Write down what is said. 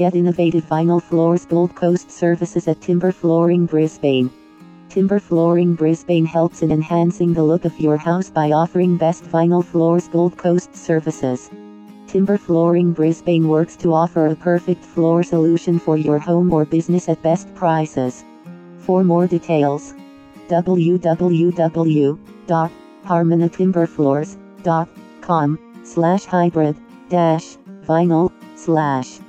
Get innovative vinyl floors Gold Coast services at Timber Flooring Brisbane. Timber Flooring Brisbane helps in enhancing the look of your house by offering best vinyl floors Gold Coast services. Timber Flooring Brisbane works to offer a perfect floor solution for your home or business at best prices. For more details, www.harmonytimberfloors.com slash hybrid dash vinyl slash